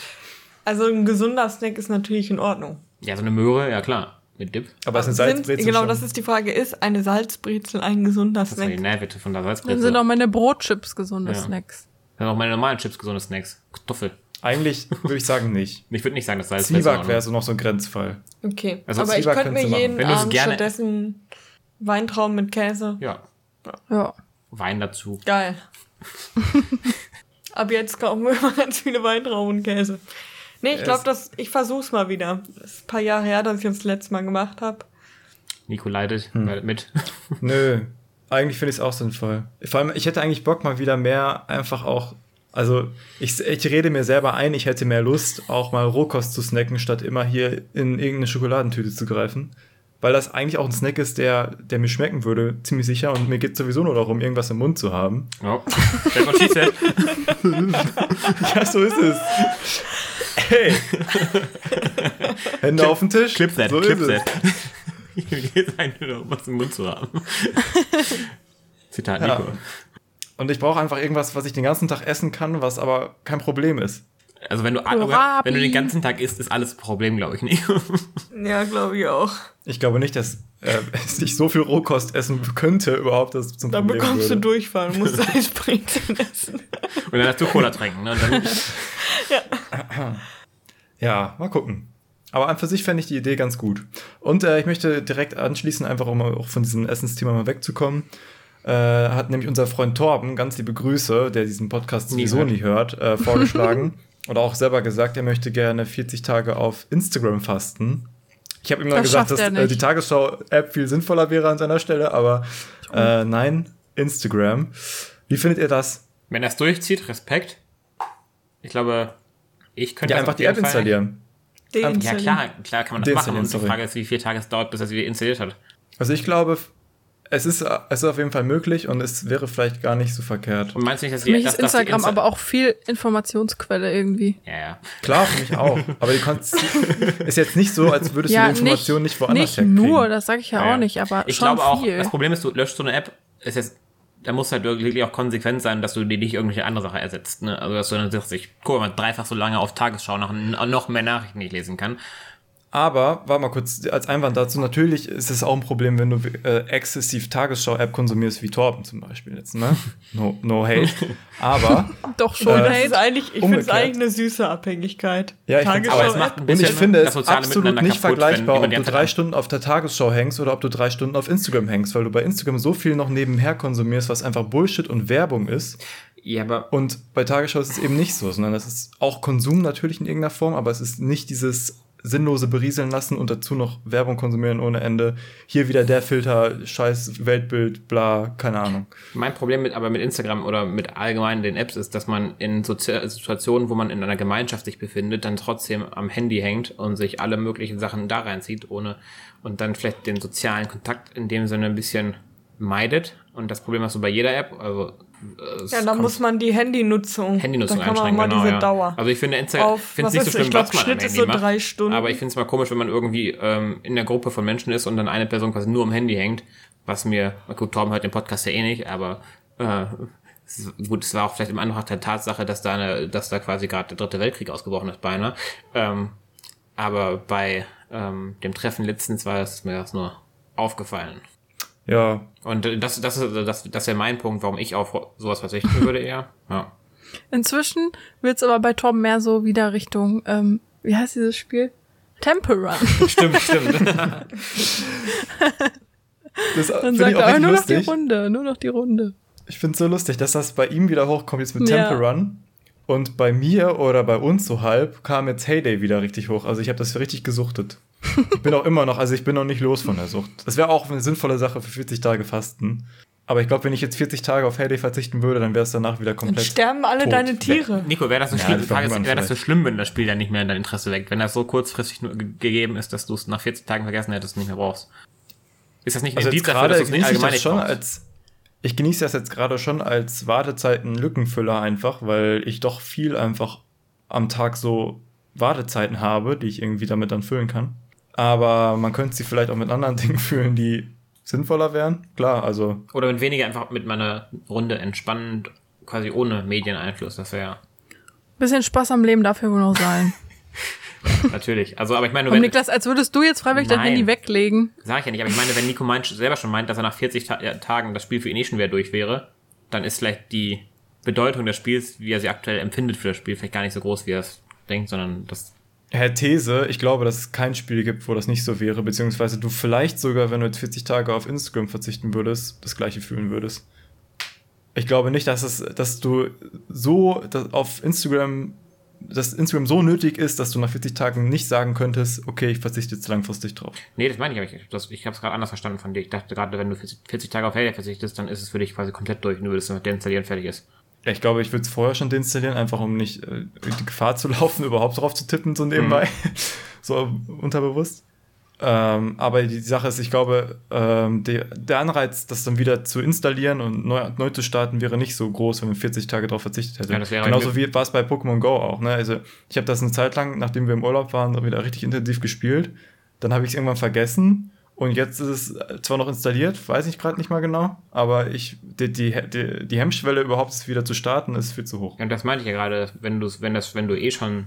also ein gesunder Snack ist natürlich in Ordnung. Ja, so eine Möhre, ja klar. Mit Dip. Aber es sind Sind, Salzbrezeln genau, schon. das ist die Frage, ist eine Salzbrezel ein gesunder Das war die Snack? Nährwerte von der Dann Salzbrezel. sind auch meine Brotchips gesunde Ja. Snacks. Dann auch meine normalen Chips gesunde Snacks. Kartoffel. Eigentlich würde ich sagen nicht. Ich würde nicht sagen, dass Salzbrezel Zwieback wäre so noch so ein Grenzfall. Okay, Also aber ich Zwieback könnte mir machen. jeden Wenn du's Abend gerne- stattdessen Weintrauben mit Käse. Ja. Ja. Wein dazu. Geil. Ab jetzt kaufen wir immer ganz viele Weintrauben und Käse. Nee, ich glaube, das ich versuch's mal wieder. Das ist ein paar Jahre her, dass ich das letzte Mal gemacht habe. Nico leidet, Hm. leidet mit. Nö, eigentlich finde ich es auch sinnvoll. Vor allem, ich hätte eigentlich Bock mal wieder mehr einfach auch. Also, ich, ich rede mir selber ein, ich hätte mehr Lust, auch mal Rohkost zu snacken, statt immer hier in irgendeine Schokoladentüte zu greifen. Weil das eigentlich auch ein Snack ist, der, der mir schmecken würde, ziemlich sicher. Und mir geht sowieso nur darum, irgendwas im Mund zu haben. Oh. Said. Ja, so ist es. Hey! Hände auf den Tisch. Clip that, so clip ist es. that. Mir geht eigentlich nur darum, was im Mund zu haben. Zitat Ja. Nico. Und ich brauche einfach irgendwas, was ich den ganzen Tag essen kann, was aber kein Problem ist. Also wenn du, Kohlrabi. wenn du den ganzen Tag isst, ist alles ein Problem, glaube ich, Nico. Ja, glaube ich auch. Ich glaube nicht, dass äh, ich so viel Rohkost essen könnte, überhaupt das zum Dann Problem bekommst würde. du Durchfall und musst Salzbrezeln essen. Und dann hast du Cola trinken. Ne? Und dann, Ja, mal gucken. Aber an für sich fände ich die Idee ganz gut. Und äh, ich möchte direkt anschließen, einfach um auch von diesem Essensthema mal wegzukommen. Äh, hat nämlich unser Freund Torben, ganz liebe Grüße, der diesen Podcast Nie sowieso hört. nie hört, äh, vorgeschlagen. und auch selber gesagt, er möchte gerne 40 Tage auf Instagram fasten. Ich habe ihm dann Das gesagt, dass äh, die Tagesschau-App viel sinnvoller wäre an seiner Stelle, aber äh, nein, Instagram. Wie findet ihr das? wenn er es durchzieht, Respekt. Ich glaube, ich könnte Ja, einfach die App Fall- installieren. Ja, klar, klar kann man das machen. Und die. Frage ist, wie viele Tage es dauert, bis er sie installiert hat. Also ich glaube, es ist, es ist auf jeden Fall möglich und es wäre vielleicht gar nicht so verkehrt. Und meinst du nicht, dass Für mich dass- ist dass die Instagram Insta- aber auch viel Informationsquelle irgendwie. Ja, ja. Klar, für mich auch. Aber die konntest, ist jetzt nicht so, als würdest ja, du die Information nicht, woanders nicht herkriegen. nur, das sage ich ja, Ja, ja. auch nicht, aber ich schon glaube auch, viel. das Problem ist, du löscht so eine App, ist jetzt, da muss halt wirklich auch konsequent sein, dass du die nicht irgendwelche andere Sache ersetzt. Ne? Also dass du dann sagst, ich gucke mal dreifach so lange auf Tagesschau nach noch mehr Nachrichten, die ich lesen kann. Aber, warte mal kurz, als Einwand dazu, natürlich ist es auch ein Problem, wenn du äh, exzessiv Tagesschau-App konsumierst, wie Torben zum Beispiel jetzt, ne? No, no hate. Aber, Doch schon, Äh, Das hey. ist eigentlich, ich finde es eigentlich eine süße Abhängigkeit. Ja, ich. Aber es macht ein und ich bisschen finde das es absolut nicht kaputt, vergleichbar, ob du drei Stunden auf der Tagesschau hängst oder ob du drei Stunden auf Instagram hängst, weil du bei Instagram so viel noch nebenher konsumierst, was einfach Bullshit und Werbung ist. Ja, aber Und bei Tagesschau ist es eben nicht so, sondern es ist auch Konsum natürlich in irgendeiner Form, aber es ist nicht dieses sinnlose berieseln lassen und dazu noch Werbung konsumieren ohne Ende. Hier wieder der Filter, scheiß Weltbild, bla, keine Ahnung. Mein Problem mit, aber mit Instagram oder mit allgemein den Apps ist, dass man in Sozi Situationen, wo man in einer Gemeinschaft sich befindet, dann trotzdem am Handy hängt und sich alle möglichen Sachen da reinzieht, ohne und dann vielleicht den sozialen Kontakt in dem Sinne ein bisschen meidet. Und das Problem hast du bei jeder App. Also, äh, Ja, da kommt- muss man die Handynutzung. Handynutzung da kann man mal genau, diese ja. Dauer. Also ich finde Instagram, finde es nicht so schlimm, ich, glaub, was man am Schnitt ist Handy so macht. drei Stunden. Aber ich finde es mal komisch, wenn man irgendwie ähm, in der Gruppe von Menschen ist und dann eine Person quasi nur am Handy hängt, was mir, gut, Torben hört den Podcast ja eh nicht, aber äh, gut, es war auch vielleicht im Anbetracht der Tatsache, dass da eine, dass da quasi gerade der dritte Weltkrieg ausgebrochen ist beinahe. Ähm, aber bei ähm, dem Treffen letztens war es mir das nur aufgefallen. Ja, Und das, das, ist, das, das wäre mein Punkt, warum ich auf sowas verzichten würde eher. Ja. Inzwischen wird's aber bei Tom mehr so wieder Richtung, ähm, wie heißt dieses Spiel? Temple Run. Stimmt, stimmt. das Dann finde sagt ich auch er, echt nur noch die lustig. Runde, nur noch die Runde. Ich finde es so lustig, dass das bei ihm wieder hochkommt jetzt mit Ja. Temple Run. Und bei mir oder bei uns so halb kam jetzt Heyday wieder richtig hoch. Also ich habe das richtig gesuchtet. Ich bin auch immer noch, also ich bin noch nicht los von der Sucht. Das wäre auch eine sinnvolle Sache für 40 Tage Fasten. Aber ich glaube, wenn ich jetzt 40 Tage auf Heyday verzichten würde, dann wäre es danach wieder Dann komplett. sterben alle tot. deine Tiere. Nico, wäre das, so Ja, schlimm, das so schlimm, wenn das Spiel dann nicht mehr in dein Interesse weckt? Wenn das so kurzfristig gegeben ist, dass du es nach 40 Tagen vergessen hättest und nicht mehr brauchst? Ist das nicht ein Also Indiz dafür, gerade dass du es nicht allgemein schon brauchst? als ich genieße das jetzt gerade schon als Wartezeiten-Lückenfüller einfach, weil ich doch viel einfach am Tag so Wartezeiten habe, die ich irgendwie damit dann füllen kann. Aber man könnte sie vielleicht auch mit anderen Dingen füllen, die sinnvoller wären. Klar, also Oder mit weniger einfach mit meiner Runde entspannend, quasi ohne Medieneinfluss. Das wäre Bisschen Spaß am Leben dafür wohl noch sein. natürlich. Also, aber ich meine, wenn, Niklas, als würdest du jetzt freiwillig dein. Handy weglegen. sag ich ja nicht, aber ich meine, wenn Nico meint, selber schon meint, dass er nach 40 Ta ja, Tagen das Spiel für ihn eh schon wieder durch wäre, dann ist vielleicht die Bedeutung des Spiels, wie er sie aktuell empfindet für das Spiel, vielleicht gar nicht so groß, wie er es denkt, sondern das Herr These, ich glaube, dass es kein Spiel gibt, wo das nicht so wäre, beziehungsweise du vielleicht sogar, wenn du jetzt 40 Tage auf Instagram verzichten würdest, das gleiche fühlen würdest. Ich glaube nicht, dass es, dass du so dass auf Instagram, dass Instagram so nötig ist, dass du nach 40 Tagen nicht sagen könntest, okay, ich verzichte jetzt langfristig drauf. Nee, das meine ich, aber ich, das, ich habe es gerade anders verstanden von dir. Ich dachte gerade, wenn du 40, 40 Tage auf Halo verzichtest, dann ist es für dich quasi komplett durch und du würdest es deinstallieren, fertig ist. Ja, Ich glaube, ich würde es vorher schon deinstallieren, einfach um nicht äh, die Gefahr zu laufen, überhaupt drauf zu tippen, so nebenbei. so unterbewusst. Ähm, aber die Sache ist, ich glaube, ähm, der, der Anreiz, das dann wieder zu installieren und neu, neu zu starten, wäre nicht so groß, wenn man 40 Tage darauf verzichtet hätte. Ja, Genauso wie war es bei Pokémon Go auch. Ne? Also ich habe das eine Zeit lang, nachdem wir im Urlaub waren, wieder richtig intensiv gespielt. Dann habe ich es irgendwann vergessen. Und jetzt ist es zwar noch installiert, weiß ich gerade nicht mal genau, aber ich, die, die, die, die Hemmschwelle überhaupt wieder zu starten, ist viel zu hoch. Und das meinte ich ja gerade, wenn du wenn wenn du eh schon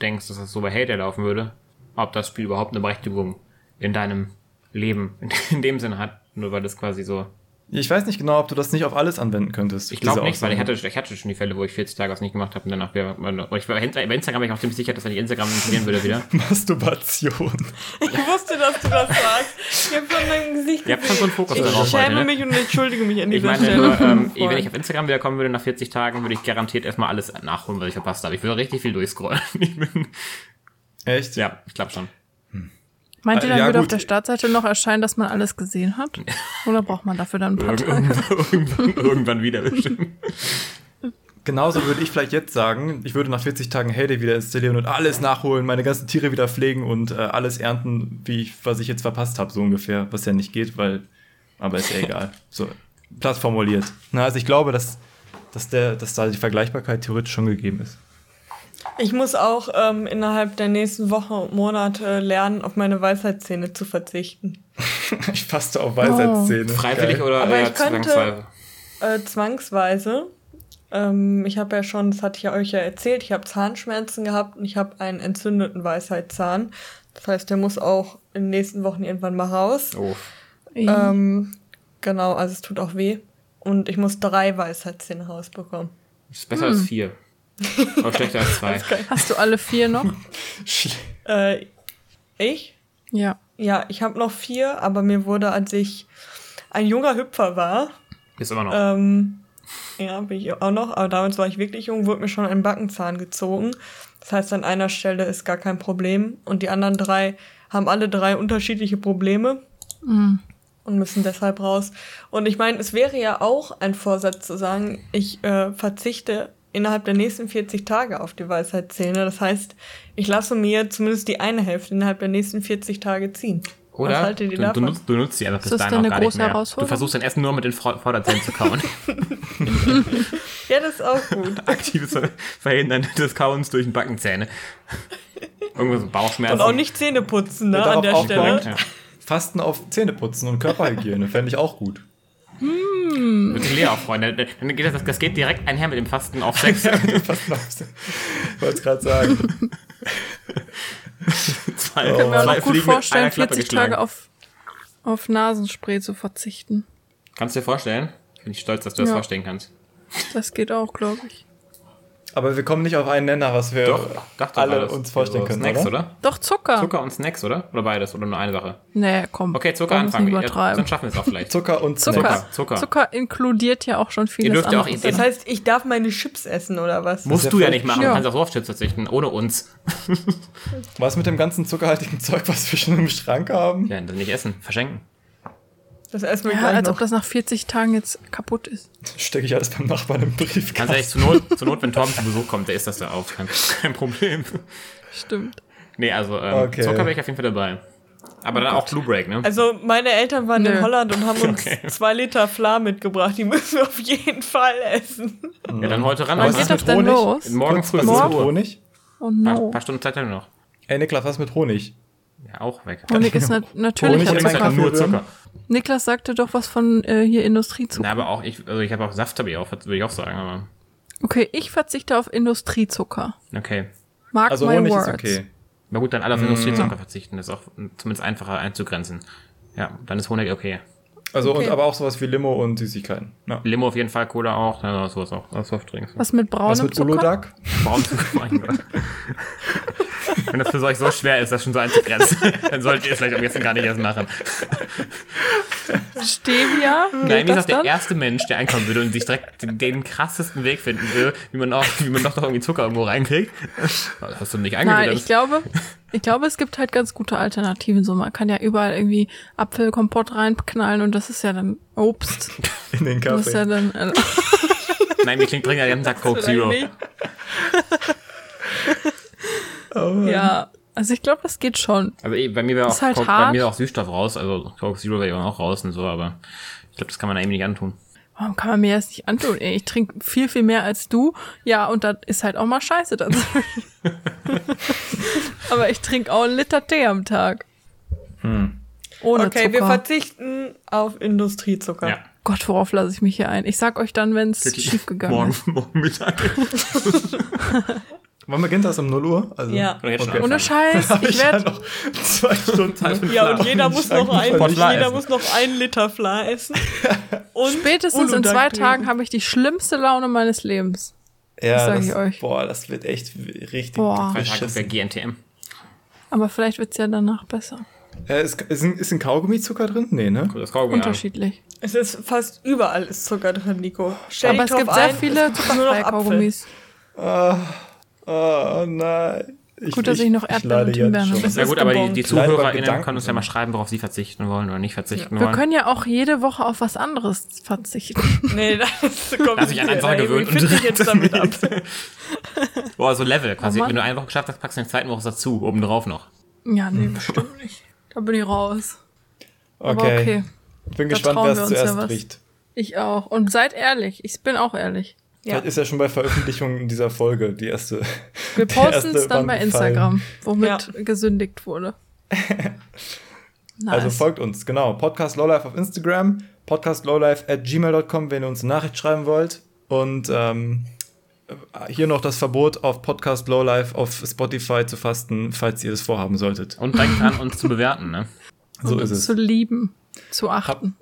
denkst, dass das so bei Halo laufen würde, ob das Spiel überhaupt eine Berechtigung in deinem Leben in dem Sinne hat, nur weil das quasi so. Ich weiß nicht genau, ob du das nicht auf alles anwenden könntest. Ich glaube nicht, weil ich hatte, ich hatte schon die Fälle, wo ich 40 Tage was nicht gemacht habe und danach wieder. Und ich war bei Instagram bin ich auch ziemlich sicher, dass wenn ich Instagram installieren würde wieder. Masturbation. Ich wusste, dass du das sagst. Ich habe schon dein Gesicht Ihr habt schon so einen Fokus Ich darauf schäme heute, ne? mich und entschuldige mich an Ich dieser meine Stelle. nur, ähm, Voll. wenn ich auf Instagram wiederkommen würde nach 40 Tagen, würde ich garantiert erstmal alles nachholen, was ich verpasst habe. Ich würde richtig viel durchscrollen. Ich bin, Echt? ja, ich glaube schon. Meint ihr, dann ja, würde auf gut. der Startseite noch erscheinen, dass man alles gesehen hat? Oder braucht man dafür dann ein paar Tage? irgendwann, irgendwann wieder bestimmt. Genauso würde ich vielleicht jetzt sagen, ich würde nach 40 Tagen Heyday wieder installieren und alles nachholen, meine ganzen Tiere wieder pflegen und äh, alles ernten, wie ich, was ich jetzt verpasst habe, so ungefähr. Was ja nicht geht, weil Aber ist ja egal. So, platt formuliert. Na, also ich glaube, dass, dass, der, dass da die Vergleichbarkeit theoretisch schon gegeben ist. Ich muss auch ähm, innerhalb der nächsten Woche und Monate lernen, auf meine Weisheitszähne zu verzichten. ich faste auf Weisheitszähne. Freiwillig Geil. oder Aber eher ich könnte- zwangsweise? Äh, zwangsweise. Ähm, ich habe ja schon, das hatte ich ja euch ja erzählt, ich habe Zahnschmerzen gehabt und ich habe einen entzündeten Weisheitszahn. Das heißt, der muss auch in den nächsten Wochen irgendwann mal raus. Oh. Ähm, genau, also es tut auch weh. Und ich muss drei Weisheitszähne rausbekommen. Ist besser als vier. Aber schlechter als zwei. Hast du alle vier noch? Äh, ich? Ja. Ja, ich habe noch vier, aber mir wurde, als ich ein junger Hüpfer war, Ist immer noch. ähm, ja, bin ich auch noch, aber damals war ich wirklich jung, wurde mir schon ein Backenzahn gezogen. Das heißt, an einer Stelle ist gar kein Problem. Und die anderen drei haben alle drei unterschiedliche Probleme und müssen deshalb raus. Und ich meine, es wäre ja auch ein Vorsatz zu sagen, ich äh, verzichte innerhalb der nächsten 40 Tage auf die Weisheitszähne. Das heißt, ich lasse mir zumindest die eine Hälfte innerhalb der nächsten 40 Tage ziehen. Oder Was haltet ihr du, du, nutzt, du nutzt sie einfach bis Ist das dahin denn auch eine gar nicht große mehr. Du versuchst dein Essen nur mit den Vor- Vorderzähnen zu kauen. Ja, das ist auch gut. Aktives Ver- Verhindern des Kauens durch den Backenzähne. Irgendwo so Bauchschmerzen. Und auch nicht Zähne putzen, ne, an der aufbauen. Stelle. Ja. Fasten auf Zähneputzen und Körperhygiene fände ich auch gut. Lea auch freuen. Dann geht das, das geht direkt einher mit dem Fasten auf Sex. Fasten auf Ich wollte es gerade sagen. Zwei, Ich kann mir auch zwei noch gut mit vorstellen, einer Klappe 40 geschlagen. Tage auf, auf Nasenspray zu verzichten. Kannst du dir vorstellen? Bin ich stolz, dass du das Ja. vorstellen kannst. Das geht auch, glaube ich. Aber wir kommen nicht auf einen Nenner, was wir Doch, dachte alle alles. uns vorstellen können, Snacks, oder? oder? Doch, Zucker. Zucker und Snacks, oder? Oder beides? Oder nur eine Sache? Nee, komm. Okay, Zucker anfangen. Ja, dann schaffen wir es auch vielleicht. Zucker und Zucker. Snacks. Zucker. Zucker. inkludiert ja auch schon vieles dürft ja auch anderes. Das heißt, ich darf meine Chips essen oder was? Musst ja du ja nicht machen. Ja. Du kannst auch so auf Chips verzichten, ohne uns. Was mit dem ganzen zuckerhaltigen Zeug, was wir schon im Schrank haben? Ja, dann nicht essen. Verschenken. Das essen wir ja, als ob noch. das nach 40 Tagen jetzt kaputt ist. Stecke ich alles beim Nachbarn im Ganz Briefkasten. ehrlich, zur Not, zur Not, wenn Torben zu Besuch kommt, der isst das da auf. Kein, kein Problem. Stimmt. Nee, also ähm, Okay. Zucker wäre ich auf jeden Fall dabei. Aber dann auch Blue Break, ne? Also meine Eltern waren Nö. in Holland und haben uns Okay. zwei Liter Fla mitgebracht. Die müssen wir auf jeden Fall essen. ja, dann heute ran. Oder? geht das denn Honig? los? Morgen früh. was ist mit Honig? Oh Ein paar, no. paar Stunden Zeit haben wir noch. Ey, Niklas, was mit Honig? Ja, auch weg. Honig ist nat natürlicher Honig ist halt Zucker. meinen nur Zucker. Niklas sagte doch was von äh, hier Industriezucker. Na, aber auch, ich, also ich habe auch Saft, habe ich auch, würde ich auch sagen, aber Okay, ich verzichte auf Industriezucker. okay. Mark Also my Honig words. ist okay. Na gut, dann alle auf Industriezucker verzichten, das ist auch zumindest einfacher einzugrenzen. Ja, dann ist Honig okay. Also Okay. und aber auch sowas wie Limo und Süßigkeiten. Ja. Limo auf jeden Fall, Cola auch, ja, sowas auch, Softdrinks. Was mit braunem Was mit Zucker? Uludag? Braunzucker, mein Gott. Wenn das für euch so schwer ist, das schon so einzugrenzen, dann solltet ihr es vielleicht am besten gar nicht erst machen. Stevia? Nein, wie das gesagt, der erste Mensch, der einkommen würde und sich direkt den, den krassesten Weg finden will, wie man auch, wie man doch noch irgendwie Zucker irgendwo reinkriegt. Das hast du nicht Nein, eingewählt. ich glaube, ich glaube, es gibt halt ganz gute Alternativen. So, man kann ja überall irgendwie Apfelkompott reinknallen und das ist ja dann Obst. In den Das ist ja Kaffee. dann. Äh, Nein, wir trinken ja den ganzen Tag Coke Zero. nicht. ja, also ich glaube, das geht schon. Also eh, bei mir wäre auch, Ist halt Coke, bei mir auch Süßstoff raus, also Coke Zero wäre auch raus und so, aber ich glaube, das kann man eben nicht antun. Warum kann man mir das nicht antun? Ey, Ich trinke viel, viel mehr als du. Ja, und das ist halt auch mal scheiße dazwischen. Aber ich trinke auch einen Liter Tee am Tag. Ohne Okay, wir Zucker. verzichten auf Industriezucker. Ja. Gott, worauf lasse ich mich hier ein? Ich sag euch dann, wenn es schief gegangen morgen, ist. morgen Mittag. Wann beginnt das um 0 Uhr? Also, Ja. Okay. Ohne. Scheiß, ich ja werde noch zwei Stunden. Ja, und jeder muss noch ein, jeder muss noch ein Liter Fla essen. Und spätestens in zwei. Tagen habe ich die schlimmste Laune meines Lebens. Ja, das, ich euch. Boah, das wird echt richtig Boah. Beschissen. wäre GNTM. Aber vielleicht wird's ja danach besser. Äh, ist, ist, ein, ist ein Kaugummi-Zucker drin? Nee, ne? Das Kaugummi an. Unterschiedlich. Es ist fast überall ist Zucker drin, Nico. Stell Aber es gibt sehr ein, viele es nur noch zuckerfreie Apfel. Kaugummis. Oh nein. Gut, dass ich noch Erdbeeren und Himbeeren habe. Ist gut, aber die, die ZuhörerInnen können uns ja mal schreiben, worauf sie verzichten wollen oder nicht verzichten Wir wollen. können ja auch jede Woche auf was anderes verzichten. Nee, das ist kompliziert. Lass dich an einfacher gewöhnen Wie finde ich und jetzt damit ab? Boah, so Level quasi. Oh. Wenn du eine Woche geschafft hast, packst du in der zweiten Woche was dazu, obendrauf noch. Ja, nee, bestimmt nicht. Da bin ich raus. Okay. Aber okay. Ich bin Da gespannt, wer wir es ja zuerst was. bricht. Ich auch. Und seid ehrlich. Ich bin auch ehrlich. Vielleicht ist ja schon bei Veröffentlichung dieser Folge die erste. Wir posten es dann bei. Instagram, womit Ja. gesündigt wurde. nice. Also folgt uns, genau. Podcast Lowlife auf Instagram, podcast lowlife at gmail.com, wenn ihr uns eine Nachricht schreiben wollt. Und ähm, hier noch das Verbot, auf Podcast Lowlife auf Spotify zu fasten, falls ihr es vorhaben solltet. Und denkt an, uns zu bewerten, ne? So Und ist uns es. Zu lieben, zu achten.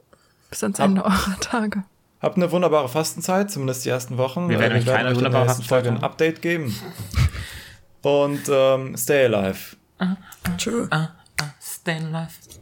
Bis ans hab- Ende eurer Tage. Habt eine wunderbare Fastenzeit, zumindest die ersten Wochen. Wir werden Äh, euch keine in der wunderbare nächsten Folge ein Fastenzeit Update geben. Und ähm, stay alive. Tschö. Ah, ah, stay alive.